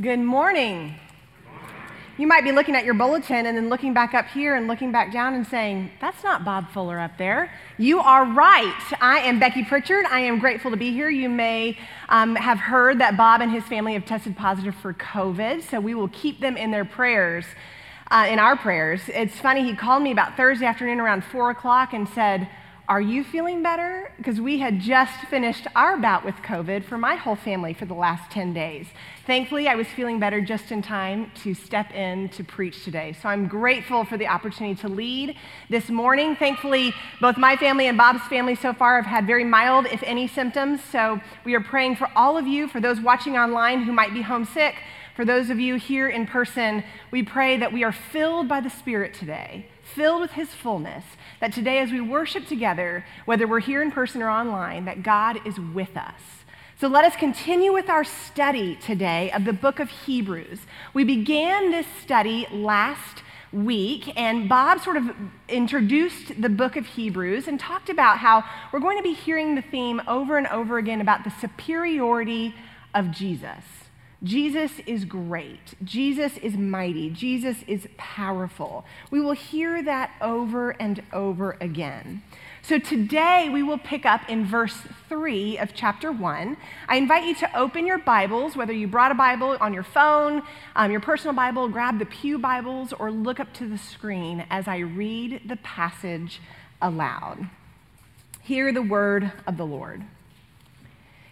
Good morning. You might be looking at your bulletin and then looking back up here and looking back down and saying, That's not Bob Fuller up there. You are right. I am Becky Pritchard. I am grateful to be here. You may um, have heard that Bob and his family have tested positive for COVID, so we will keep them in their prayers, uh, in our prayers. It's funny, he called me about Thursday afternoon around 4 o'clock and said, are you feeling better? Because we had just finished our bout with COVID for my whole family for the last 10 days. Thankfully, I was feeling better just in time to step in to preach today. So I'm grateful for the opportunity to lead this morning. Thankfully, both my family and Bob's family so far have had very mild, if any, symptoms. So we are praying for all of you, for those watching online who might be homesick. For those of you here in person, we pray that we are filled by the Spirit today, filled with His fullness, that today, as we worship together, whether we're here in person or online, that God is with us. So let us continue with our study today of the book of Hebrews. We began this study last week, and Bob sort of introduced the book of Hebrews and talked about how we're going to be hearing the theme over and over again about the superiority of Jesus. Jesus is great. Jesus is mighty. Jesus is powerful. We will hear that over and over again. So today we will pick up in verse 3 of chapter 1. I invite you to open your Bibles, whether you brought a Bible on your phone, um, your personal Bible, grab the Pew Bibles, or look up to the screen as I read the passage aloud. Hear the word of the Lord.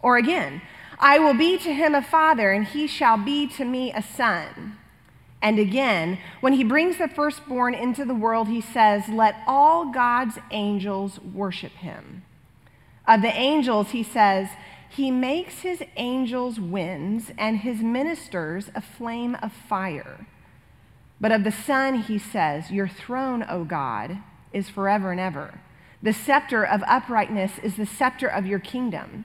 Or again, I will be to him a father, and he shall be to me a son. And again, when he brings the firstborn into the world, he says, Let all God's angels worship him. Of the angels, he says, He makes his angels winds and his ministers a flame of fire. But of the Son, he says, Your throne, O God, is forever and ever. The scepter of uprightness is the scepter of your kingdom.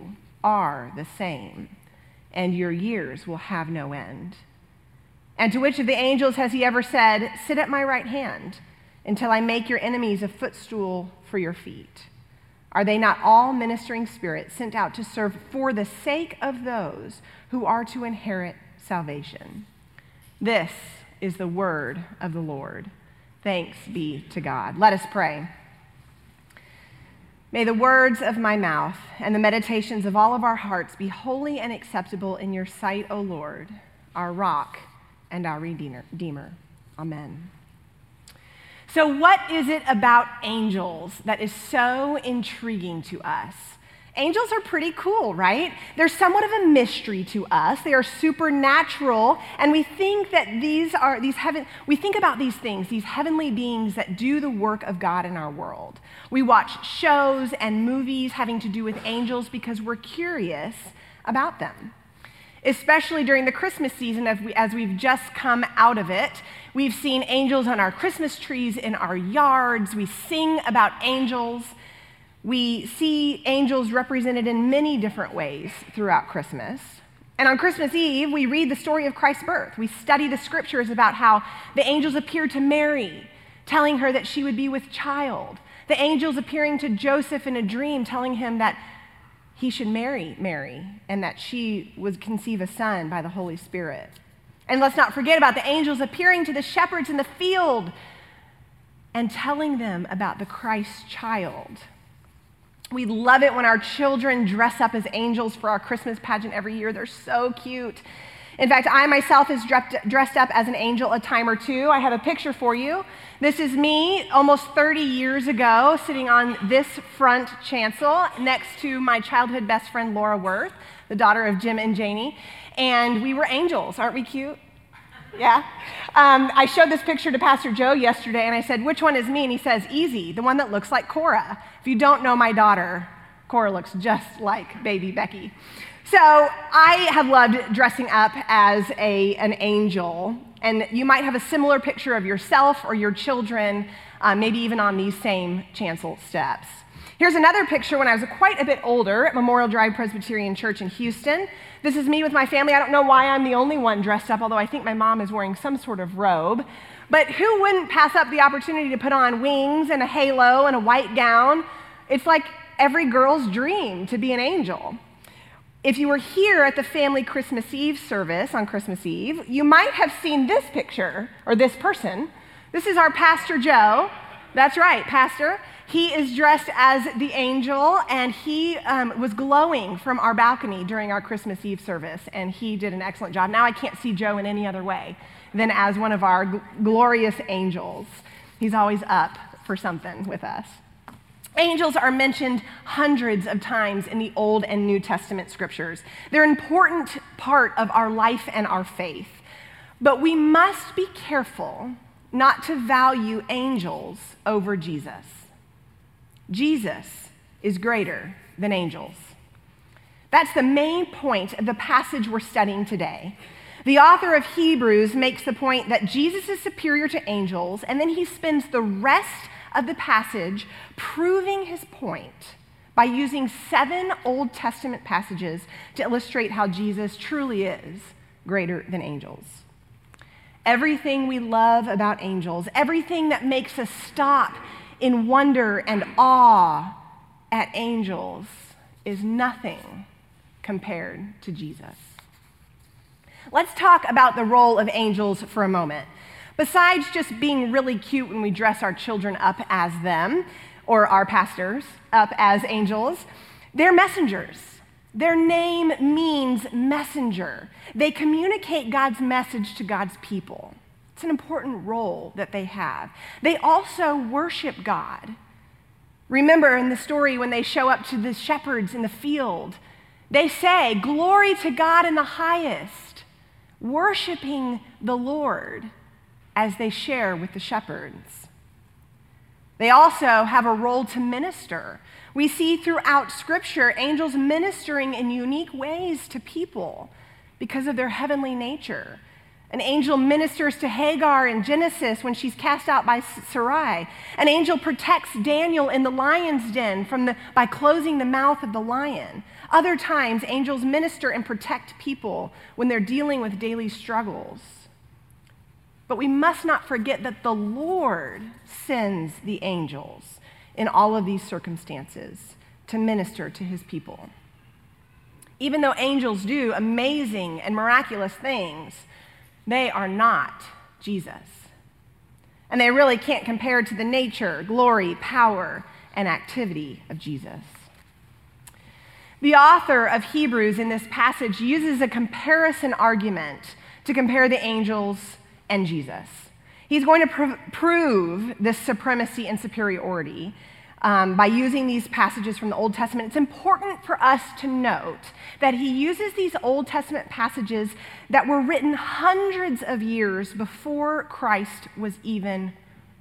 are the same, and your years will have no end. And to which of the angels has he ever said, Sit at my right hand until I make your enemies a footstool for your feet? Are they not all ministering spirits sent out to serve for the sake of those who are to inherit salvation? This is the word of the Lord. Thanks be to God. Let us pray. May the words of my mouth and the meditations of all of our hearts be holy and acceptable in your sight, O Lord, our rock and our redeemer. Amen. So, what is it about angels that is so intriguing to us? Angels are pretty cool, right? They're somewhat of a mystery to us. They are supernatural, and we think that these are these heaven we think about these things, these heavenly beings that do the work of God in our world. We watch shows and movies having to do with angels because we're curious about them. Especially during the Christmas season, as, we, as we've just come out of it, we've seen angels on our Christmas trees in our yards. We sing about angels. We see angels represented in many different ways throughout Christmas. And on Christmas Eve, we read the story of Christ's birth. We study the scriptures about how the angels appeared to Mary, telling her that she would be with child. The angels appearing to Joseph in a dream, telling him that he should marry Mary and that she would conceive a son by the Holy Spirit. And let's not forget about the angels appearing to the shepherds in the field and telling them about the Christ child we love it when our children dress up as angels for our Christmas pageant every year. They're so cute. In fact, I myself is dressed up as an angel a time or two. I have a picture for you. This is me almost 30 years ago, sitting on this front chancel next to my childhood best friend, Laura Worth, the daughter of Jim and Janie. And we were angels. Aren't we cute? Yeah? Um, I showed this picture to Pastor Joe yesterday, and I said, Which one is me? And he says, Easy, the one that looks like Cora. If you don't know my daughter, Cora looks just like baby Becky. So I have loved dressing up as a, an angel, and you might have a similar picture of yourself or your children, uh, maybe even on these same chancel steps. Here's another picture when I was quite a bit older at Memorial Drive Presbyterian Church in Houston. This is me with my family. I don't know why I'm the only one dressed up, although I think my mom is wearing some sort of robe. But who wouldn't pass up the opportunity to put on wings and a halo and a white gown? It's like every girl's dream to be an angel. If you were here at the family Christmas Eve service on Christmas Eve, you might have seen this picture or this person. This is our Pastor Joe. That's right, Pastor. He is dressed as the angel, and he um, was glowing from our balcony during our Christmas Eve service, and he did an excellent job. Now I can't see Joe in any other way than as one of our gl- glorious angels. He's always up for something with us. Angels are mentioned hundreds of times in the Old and New Testament scriptures. They're an important part of our life and our faith. But we must be careful not to value angels over Jesus. Jesus is greater than angels. That's the main point of the passage we're studying today. The author of Hebrews makes the point that Jesus is superior to angels, and then he spends the rest of the passage proving his point by using seven Old Testament passages to illustrate how Jesus truly is greater than angels. Everything we love about angels, everything that makes us stop in wonder and awe at angels, is nothing compared to Jesus. Let's talk about the role of angels for a moment. Besides just being really cute when we dress our children up as them, or our pastors up as angels, they're messengers. Their name means messenger. They communicate God's message to God's people. It's an important role that they have. They also worship God. Remember in the story when they show up to the shepherds in the field, they say, Glory to God in the highest, worshiping the Lord as they share with the shepherds. They also have a role to minister. We see throughout Scripture angels ministering in unique ways to people because of their heavenly nature. An angel ministers to Hagar in Genesis when she's cast out by Sarai. An angel protects Daniel in the lion's den from the, by closing the mouth of the lion. Other times, angels minister and protect people when they're dealing with daily struggles. But we must not forget that the Lord sends the angels in all of these circumstances to minister to his people. Even though angels do amazing and miraculous things, they are not Jesus. And they really can't compare to the nature, glory, power, and activity of Jesus. The author of Hebrews in this passage uses a comparison argument to compare the angels and Jesus. He's going to pr- prove this supremacy and superiority um, by using these passages from the Old Testament. It's important for us to note that he uses these Old Testament passages that were written hundreds of years before Christ was even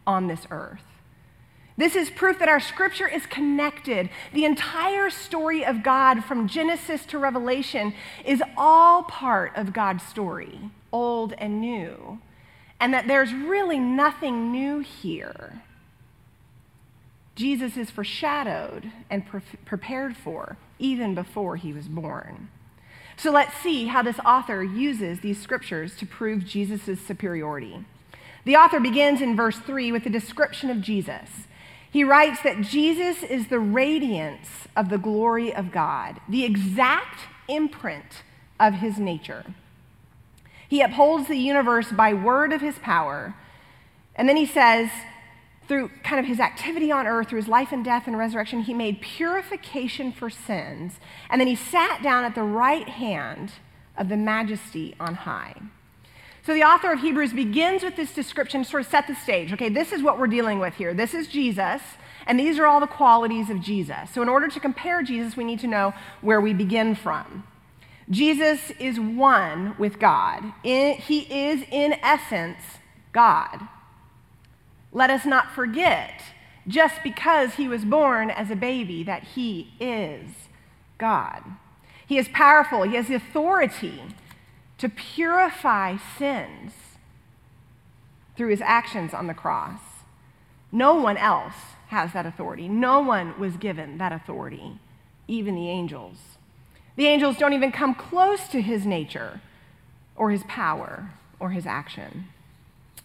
on this earth. This is proof that our scripture is connected. The entire story of God from Genesis to Revelation is all part of God's story, old and new and that there's really nothing new here. Jesus is foreshadowed and pre- prepared for even before he was born. So let's see how this author uses these scriptures to prove Jesus' superiority. The author begins in verse 3 with a description of Jesus. He writes that Jesus is the radiance of the glory of God, the exact imprint of his nature. He upholds the universe by word of his power. And then he says, through kind of his activity on earth, through his life and death and resurrection, he made purification for sins. And then he sat down at the right hand of the majesty on high. So the author of Hebrews begins with this description to sort of set the stage. Okay, this is what we're dealing with here. This is Jesus, and these are all the qualities of Jesus. So in order to compare Jesus, we need to know where we begin from. Jesus is one with God. he is, in essence, God. Let us not forget, just because he was born as a baby, that he is God. He is powerful, he has the authority to purify sins through his actions on the cross. No one else has that authority. No one was given that authority, even the angels. The angels don't even come close to his nature or his power or his action.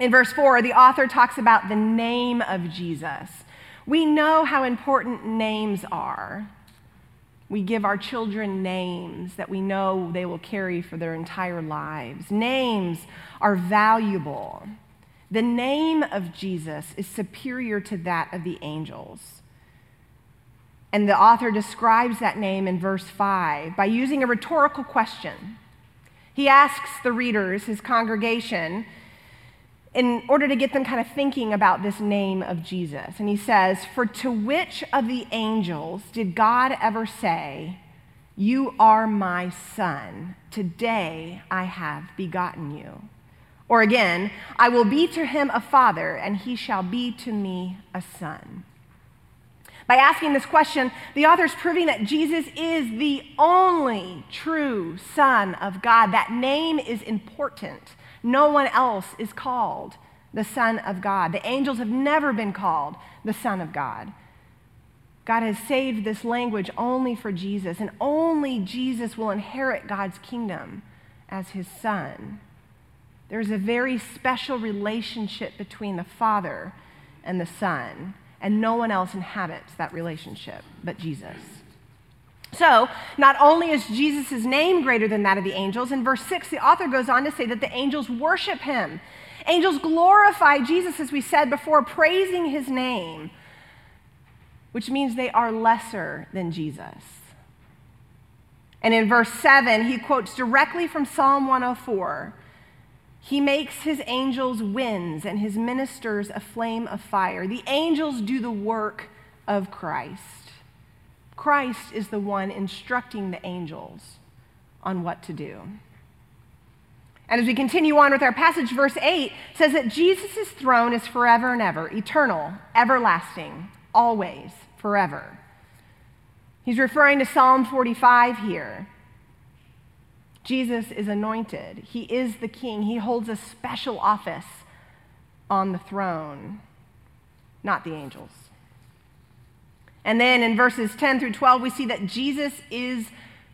In verse 4, the author talks about the name of Jesus. We know how important names are. We give our children names that we know they will carry for their entire lives. Names are valuable. The name of Jesus is superior to that of the angels. And the author describes that name in verse 5 by using a rhetorical question. He asks the readers, his congregation, in order to get them kind of thinking about this name of Jesus. And he says, For to which of the angels did God ever say, You are my son, today I have begotten you? Or again, I will be to him a father, and he shall be to me a son. By asking this question, the author is proving that Jesus is the only true Son of God. That name is important. No one else is called the Son of God. The angels have never been called the Son of God. God has saved this language only for Jesus, and only Jesus will inherit God's kingdom as his Son. There's a very special relationship between the Father and the Son, and no one else inhabits that relationship but Jesus. So, not only is Jesus' name greater than that of the angels, in verse 6, the author goes on to say that the angels worship him. Angels glorify Jesus, as we said before, praising his name, which means they are lesser than Jesus. And in verse 7, he quotes directly from Psalm 104 He makes his angels winds and his ministers a flame of fire. The angels do the work of Christ. Christ is the one instructing the angels on what to do. And as we continue on with our passage, verse 8 says that Jesus' throne is forever and ever, eternal, everlasting, always, forever. He's referring to Psalm 45 here. Jesus is anointed, he is the king, he holds a special office on the throne, not the angels. And then in verses 10 through 12, we see that Jesus is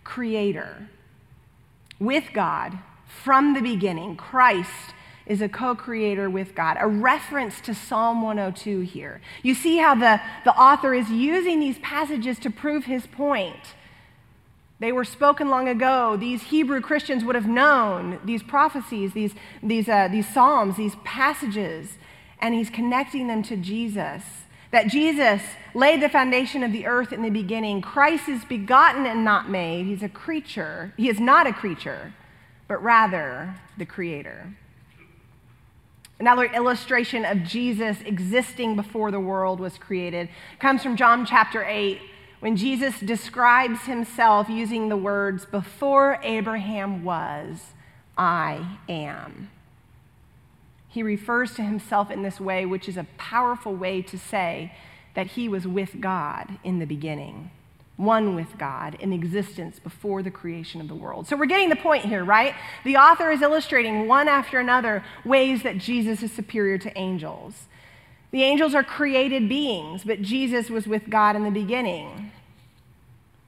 creator with God from the beginning. Christ is a co creator with God, a reference to Psalm 102 here. You see how the, the author is using these passages to prove his point. They were spoken long ago. These Hebrew Christians would have known these prophecies, these, these, uh, these Psalms, these passages, and he's connecting them to Jesus that Jesus laid the foundation of the earth in the beginning. Christ is begotten and not made. He's a creature. He is not a creature, but rather the creator. Another illustration of Jesus existing before the world was created comes from John chapter 8, when Jesus describes himself using the words, Before Abraham was, I am he refers to himself in this way, which is a powerful way to say that he was with God in the beginning, one with God in existence before the creation of the world. So we're getting the point here, right? The author is illustrating one after another ways that Jesus is superior to angels. The angels are created beings, but Jesus was with God in the beginning.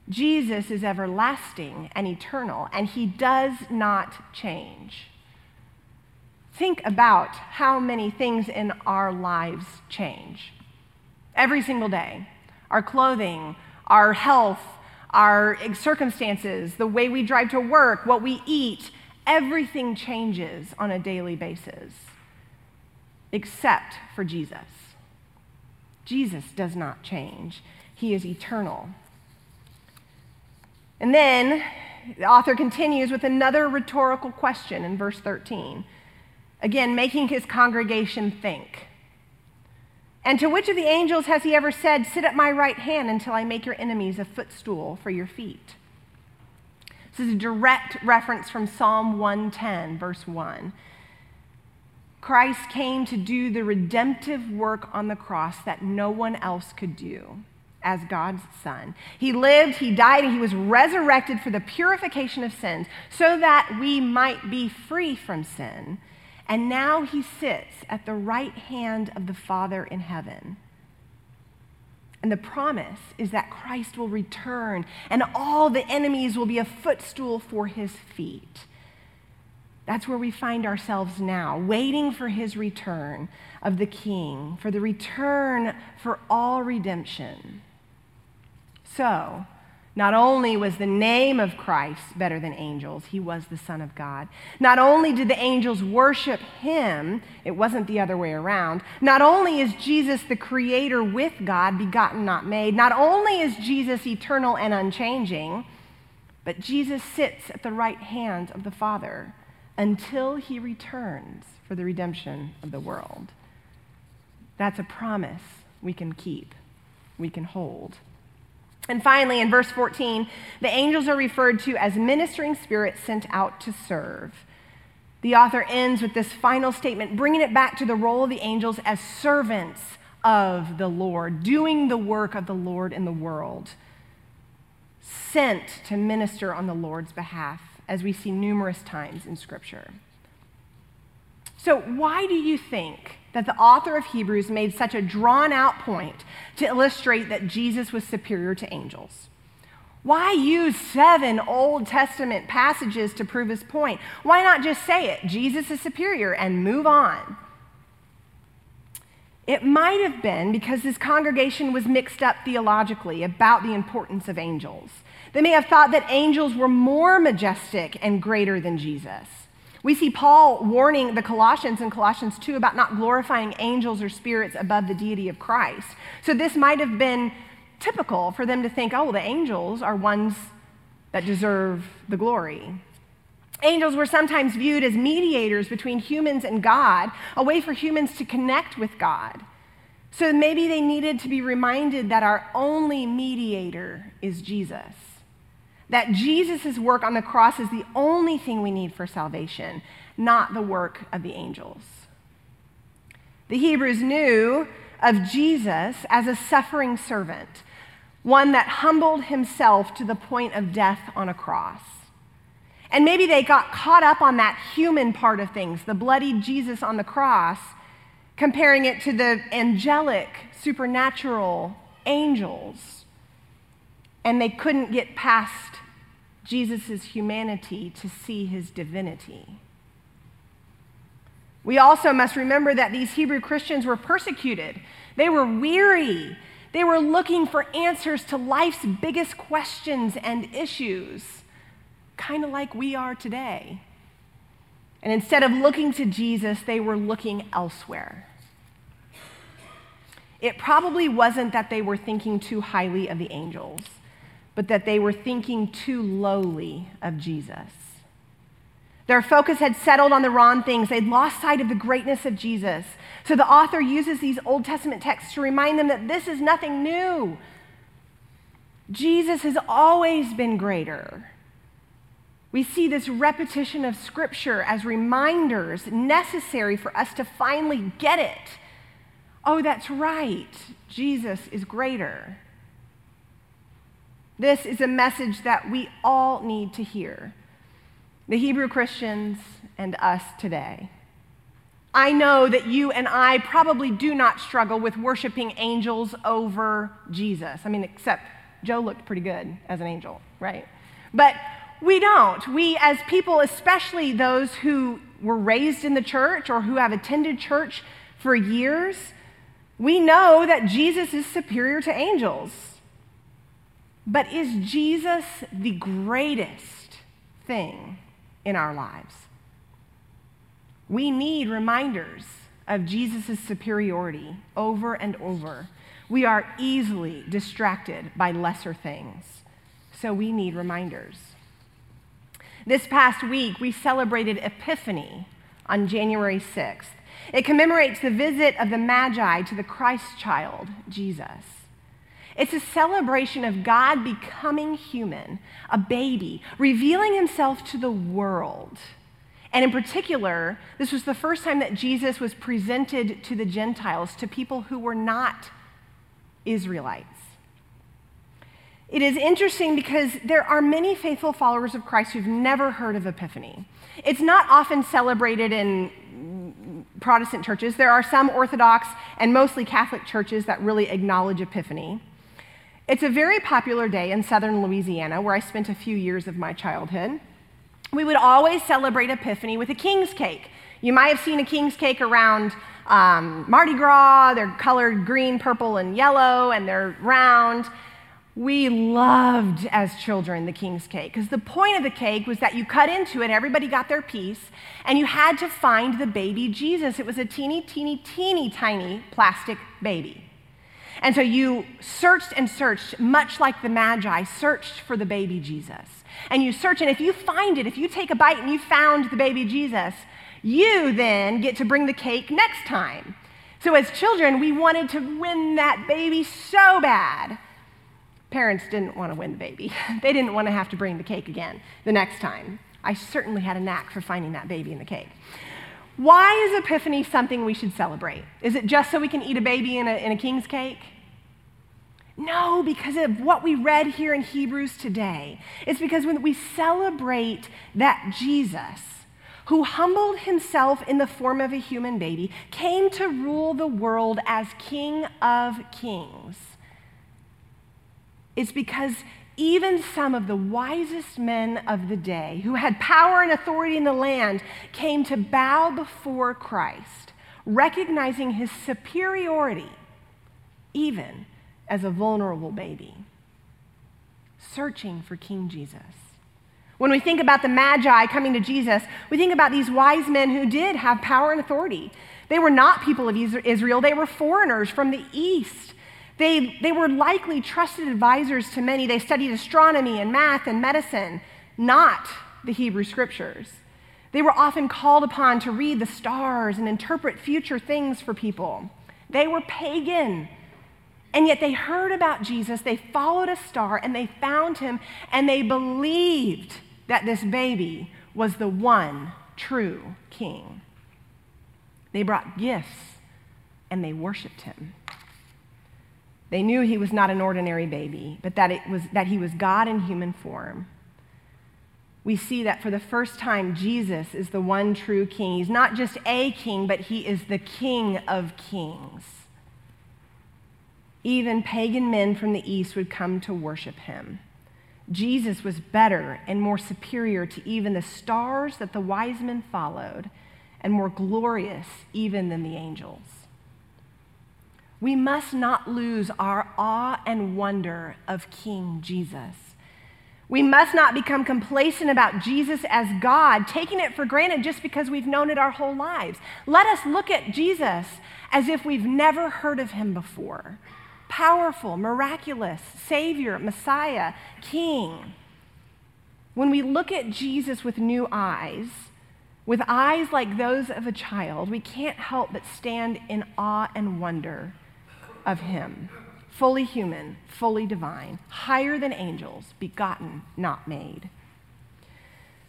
Jesus is everlasting and eternal, and he does not change. Think about how many things in our lives change every single day our clothing, our health, our circumstances, the way we drive to work, what we eat, everything changes on a daily basis, except for Jesus. Jesus does not change, He is eternal. And then the author continues with another rhetorical question in verse 13. Again, making his congregation think. And to which of the angels has he ever said, Sit at my right hand until I make your enemies a footstool for your feet? This is a direct reference from Psalm 110, verse 1. Christ came to do the redemptive work on the cross that no one else could do as God's Son. He lived, He died, and He was resurrected for the purification of sins so that we might be free from sin. And now He sits at the right hand of the Father in heaven. And the promise is that Christ will return and all the enemies will be a footstool for his feet. That's where we find ourselves now, waiting for his return of the King, for the return for all redemption. So, not only was the name of Christ better than angels, he was the Son of God. Not only did the angels worship him, it wasn't the other way around. Not only is Jesus the creator with God, begotten, not made. Not only is Jesus eternal and unchanging, but Jesus sits at the right hand of the Father until he returns for the redemption of the world. That's a promise we can keep, we can hold. And finally, in verse 14, the angels are referred to as ministering spirits sent out to serve. The author ends with this final statement, bringing it back to the role of the angels as servants of the Lord, doing the work of the Lord in the world, sent to minister on the Lord's behalf, as we see numerous times in Scripture. So, why do you think that the author of Hebrews made such a drawn out point to illustrate that Jesus was superior to angels. Why use seven Old Testament passages to prove his point? Why not just say it, Jesus is superior, and move on? It might have been because this congregation was mixed up theologically about the importance of angels. They may have thought that angels were more majestic and greater than Jesus. We see Paul warning the Colossians in Colossians 2 about not glorifying angels or spirits above the deity of Christ. So this might have been typical for them to think, oh, the angels are ones that deserve the glory. Angels were sometimes viewed as mediators between humans and God, a way for humans to connect with God. So maybe they needed to be reminded that our only mediator is Jesus that Jesus' work on the cross is the only thing we need for salvation, not the work of the angels. The Hebrews knew of Jesus as a suffering servant, one that humbled himself to the point of death on a cross. And maybe they got caught up on that human part of things, the bloody Jesus on the cross, comparing it to the angelic, supernatural angels and they couldn't get past Jesus' humanity to see his divinity. We also must remember that these Hebrew Christians were persecuted. They were weary. They were looking for answers to life's biggest questions and issues, kind of like we are today. And instead of looking to Jesus, they were looking elsewhere. It probably wasn't that they were thinking too highly of the angels but that they were thinking too lowly of Jesus. Their focus had settled on the wrong things. They'd lost sight of the greatness of Jesus. So the author uses these Old Testament texts to remind them that this is nothing new. Jesus has always been greater. We see this repetition of Scripture as reminders necessary for us to finally get it. Oh, that's right. Jesus is greater. This is a message that we all need to hear the Hebrew Christians and us today. I know that you and I probably do not struggle with worshiping angels over Jesus. I mean, except Joe looked pretty good as an angel, right? But we don't. We, as people, especially those who were raised in the church or who have attended church for years, we know that Jesus is superior to angels. But is Jesus the greatest thing in our lives? We need reminders of Jesus' superiority over and over. We are easily distracted by lesser things, so we need reminders. This past week, we celebrated Epiphany on January 6th. It commemorates the visit of the Magi to the Christ child, Jesus. It's a celebration of God becoming human, a baby, revealing himself to the world. And in particular, this was the first time that Jesus was presented to the Gentiles, to people who were not Israelites. It is interesting because there are many faithful followers of Christ who've never heard of Epiphany. It's not often celebrated in Protestant churches. There are some Orthodox and mostly Catholic churches that really acknowledge Epiphany. It's a very popular day in southern Louisiana where I spent a few years of my childhood. We would always celebrate Epiphany with a king's cake. You might have seen a king's cake around um, Mardi Gras. They're colored green, purple, and yellow, and they're round. We loved as children the king's cake because the point of the cake was that you cut into it, everybody got their piece, and you had to find the baby Jesus. It was a teeny, teeny, teeny, tiny plastic baby. And so you searched and searched, much like the Magi searched for the baby Jesus. And you search, and if you find it, if you take a bite and you found the baby Jesus, you then get to bring the cake next time. So as children, we wanted to win that baby so bad. Parents didn't want to win the baby. They didn't want to have to bring the cake again the next time. I certainly had a knack for finding that baby in the cake. Why is Epiphany something we should celebrate? Is it just so we can eat a baby in a, in a king's cake? No, because of what we read here in Hebrews today. It's because when we celebrate that Jesus, who humbled himself in the form of a human baby, came to rule the world as King of Kings. It's because even some of the wisest men of the day, who had power and authority in the land, came to bow before Christ, recognizing his superiority, even as a vulnerable baby, searching for King Jesus. When we think about the Magi coming to Jesus, we think about these wise men who did have power and authority. They were not people of Israel, they were foreigners from the East. They, they were likely trusted advisors to many. They studied astronomy and math and medicine, not the Hebrew scriptures. They were often called upon to read the stars and interpret future things for people. They were pagan. And yet they heard about Jesus, they followed a star, and they found him, and they believed that this baby was the one true king. They brought gifts and they worshiped him. They knew he was not an ordinary baby, but that, it was, that he was God in human form. We see that for the first time, Jesus is the one true king. He's not just a king, but he is the king of kings even pagan men from the east would come to worship him. Jesus was better and more superior to even the stars that the wise men followed, and more glorious even than the angels. We must not lose our awe and wonder of King Jesus. We must not become complacent about Jesus as God, taking it for granted just because we've known it our whole lives. Let us look at Jesus as if we've never heard of him before powerful, miraculous, Savior, Messiah, King. When we look at Jesus with new eyes, with eyes like those of a child, we can't help but stand in awe and wonder of him. Fully human, fully divine, higher than angels, begotten, not made.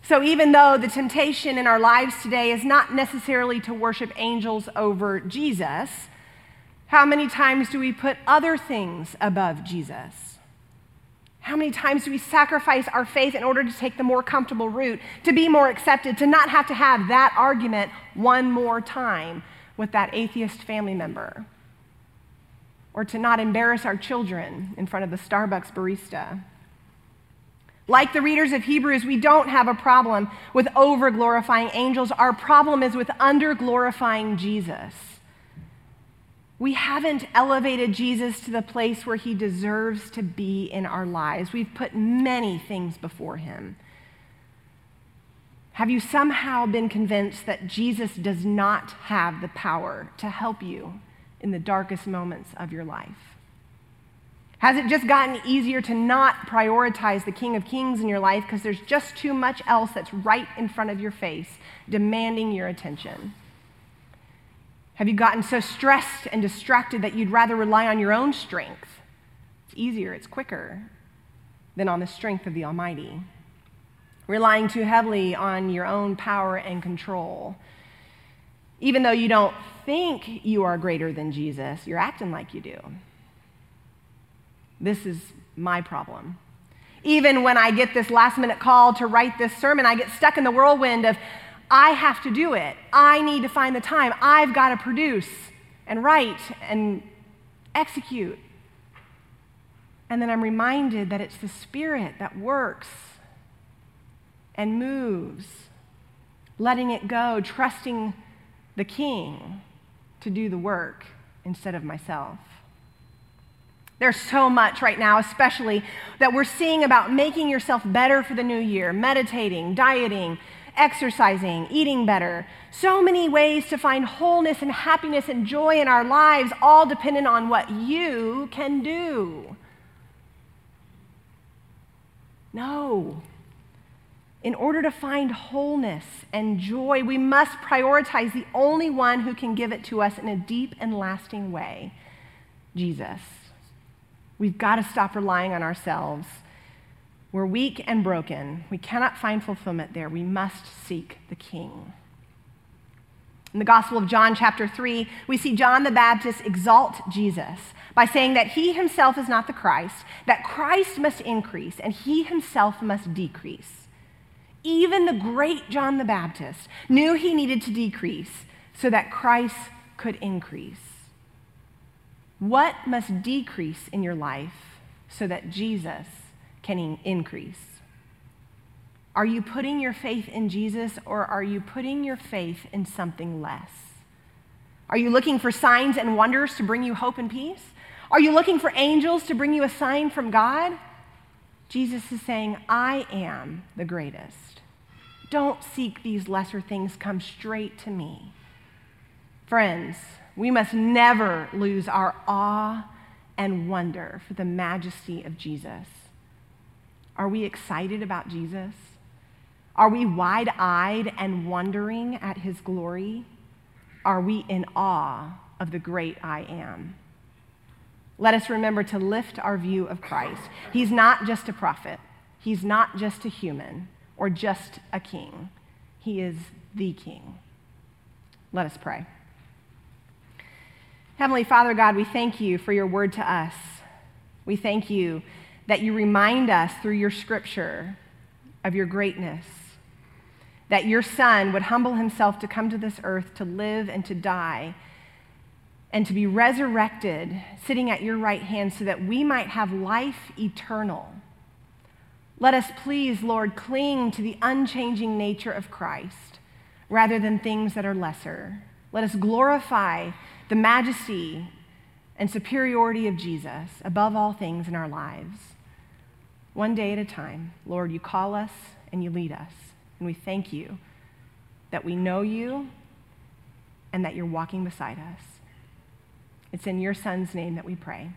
So, even though the temptation in our lives today is not necessarily to worship angels over Jesus, how many times do we put other things above Jesus? How many times do we sacrifice our faith in order to take the more comfortable route, to be more accepted, to not have to have that argument one more time with that atheist family member? Or to not embarrass our children in front of the Starbucks barista? Like the readers of Hebrews, we don't have a problem with over glorifying angels. Our problem is with under glorifying Jesus. We haven't elevated Jesus to the place where he deserves to be in our lives. We've put many things before him. Have you somehow been convinced that Jesus does not have the power to help you in the darkest moments of your life? Has it just gotten easier to not prioritize the King of Kings in your life because there's just too much else that's right in front of your face demanding your attention? Have you gotten so stressed and distracted that you'd rather rely on your own strength? It's easier, it's quicker than on the strength of the Almighty. Relying too heavily on your own power and control. Even though you don't think you are greater than Jesus, you're acting like you do. This is my problem. Even when I get this last minute call to write this sermon, I get stuck in the whirlwind of, I have to do it. I need to find the time. I've got to produce and write and execute. And then I'm reminded that it's the Spirit that works and moves, letting it go, trusting the King to do the work instead of myself. There's so much right now, especially that we're seeing about making yourself better for the new year, meditating, dieting, exercising, eating better. So many ways to find wholeness and happiness and joy in our lives, all dependent on what you can do. No. In order to find wholeness and joy, we must prioritize the only one who can give it to us in a deep and lasting way Jesus. We've got to stop relying on ourselves. We're weak and broken. We cannot find fulfillment there. We must seek the King. In the Gospel of John, chapter 3, we see John the Baptist exalt Jesus by saying that he himself is not the Christ, that Christ must increase, and he himself must decrease. Even the great John the Baptist knew he needed to decrease so that Christ could increase. What must decrease in your life so that Jesus can increase? Are you putting your faith in Jesus or are you putting your faith in something less? Are you looking for signs and wonders to bring you hope and peace? Are you looking for angels to bring you a sign from God? Jesus is saying, I am the greatest. Don't seek these lesser things, come straight to me. Friends, we must never lose our awe and wonder for the majesty of Jesus. Are we excited about Jesus? Are we wide eyed and wondering at his glory? Are we in awe of the great I am? Let us remember to lift our view of Christ. He's not just a prophet, he's not just a human or just a king. He is the king. Let us pray. Heavenly Father God, we thank you for your word to us. We thank you that you remind us through your scripture of your greatness, that your Son would humble himself to come to this earth to live and to die and to be resurrected, sitting at your right hand, so that we might have life eternal. Let us please, Lord, cling to the unchanging nature of Christ rather than things that are lesser. Let us glorify the majesty and superiority of Jesus above all things in our lives. One day at a time, Lord, you call us and you lead us. And we thank you that we know you and that you're walking beside us. It's in your Son's name that we pray.